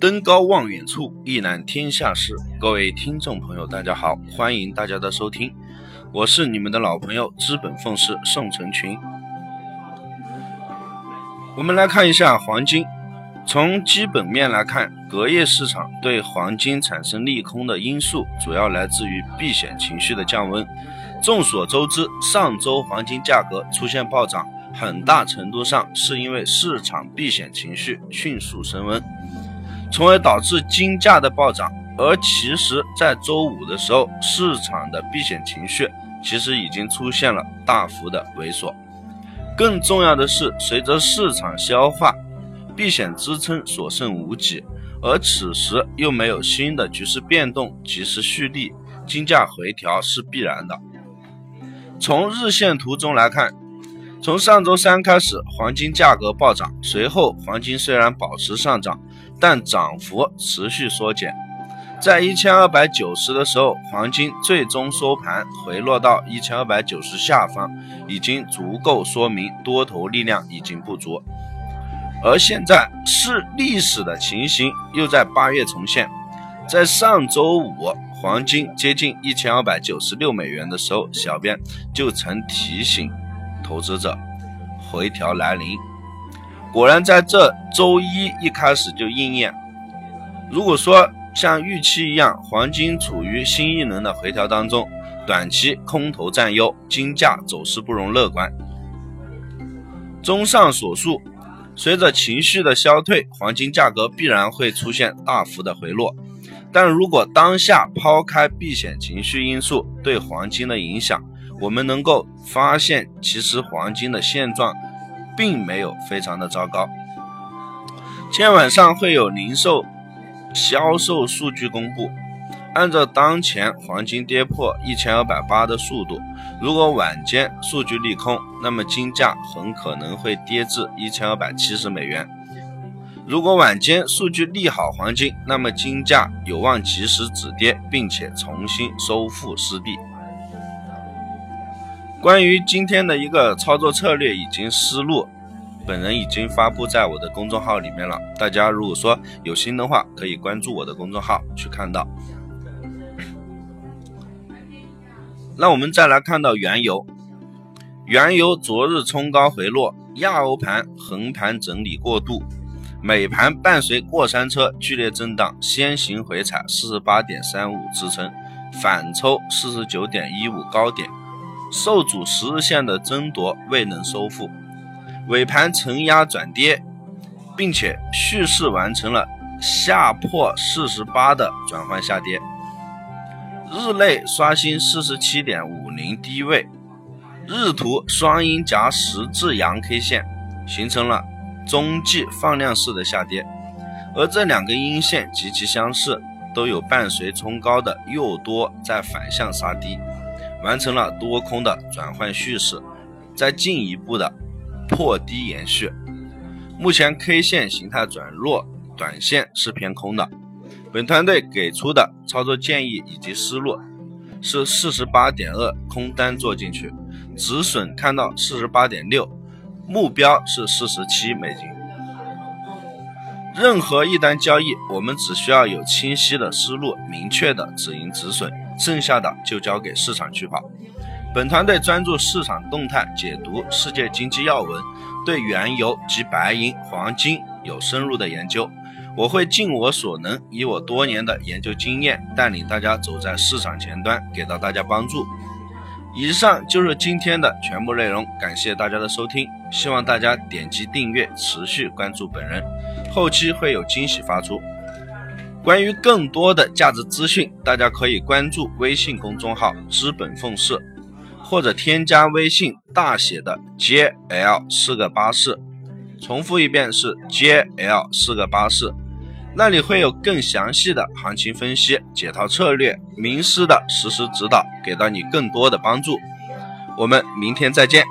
登高望远处，一览天下事。各位听众朋友，大家好，欢迎大家的收听，我是你们的老朋友资本凤氏宋成群。我们来看一下黄金。从基本面来看，隔夜市场对黄金产生利空的因素，主要来自于避险情绪的降温。众所周知，上周黄金价格出现暴涨，很大程度上是因为市场避险情绪迅速升温，从而导致金价的暴涨。而其实，在周五的时候，市场的避险情绪其实已经出现了大幅的萎缩。更重要的是，随着市场消化。避险支撑所剩无几，而此时又没有新的局势变动及时蓄力，金价回调是必然的。从日线图中来看，从上周三开始，黄金价格暴涨，随后黄金虽然保持上涨，但涨幅持续缩减，在一千二百九十的时候，黄金最终收盘回落到一千二百九十下方，已经足够说明多头力量已经不足。而现在是历史的情形又在八月重现，在上周五黄金接近一千二百九十六美元的时候，小编就曾提醒投资者回调来临。果然在这周一一开始就应验。如果说像预期一样，黄金处于新一轮的回调当中，短期空头占优，金价走势不容乐观。综上所述。随着情绪的消退，黄金价格必然会出现大幅的回落。但如果当下抛开避险情绪因素对黄金的影响，我们能够发现，其实黄金的现状并没有非常的糟糕。今天晚上会有零售销售数据公布。按照当前黄金跌破一千二百八的速度，如果晚间数据利空，那么金价很可能会跌至一千二百七十美元；如果晚间数据利好黄金，那么金价有望及时止跌，并且重新收复失地。关于今天的一个操作策略以及思路，本人已经发布在我的公众号里面了。大家如果说有心的话，可以关注我的公众号去看到。那我们再来看到原油，原油昨日冲高回落，亚欧盘横盘整理过渡，美盘伴随过山车剧烈震荡，先行回踩四十八点三五支撑，反抽四十九点一五高点，受阻十日线的争夺未能收复，尾盘承压转跌，并且蓄势完成了下破四十八的转换下跌。日内刷新四十七点五零低位，日图双阴夹十字阳 K 线形成了中继放量式的下跌，而这两个阴线极其相似，都有伴随冲高的诱多在反向杀低，完成了多空的转换蓄势，在进一步的破低延续。目前 K 线形态转弱，短线是偏空的。本团队给出的操作建议以及思路是四十八点二空单做进去，止损看到四十八点六，目标是四十七美金。任何一单交易，我们只需要有清晰的思路、明确的止盈止损，剩下的就交给市场去跑。本团队专注市场动态，解读世界经济要闻，对原油及白银、黄金有深入的研究。我会尽我所能，以我多年的研究经验，带领大家走在市场前端，给到大家帮助。以上就是今天的全部内容，感谢大家的收听，希望大家点击订阅，持续关注本人，后期会有惊喜发出。关于更多的价值资讯，大家可以关注微信公众号“资本凤氏”，或者添加微信大写的 JL 四个八四。重复一遍是 JL 四个八四，那里会有更详细的行情分析、解套策略、名师的实时指导，给到你更多的帮助。我们明天再见。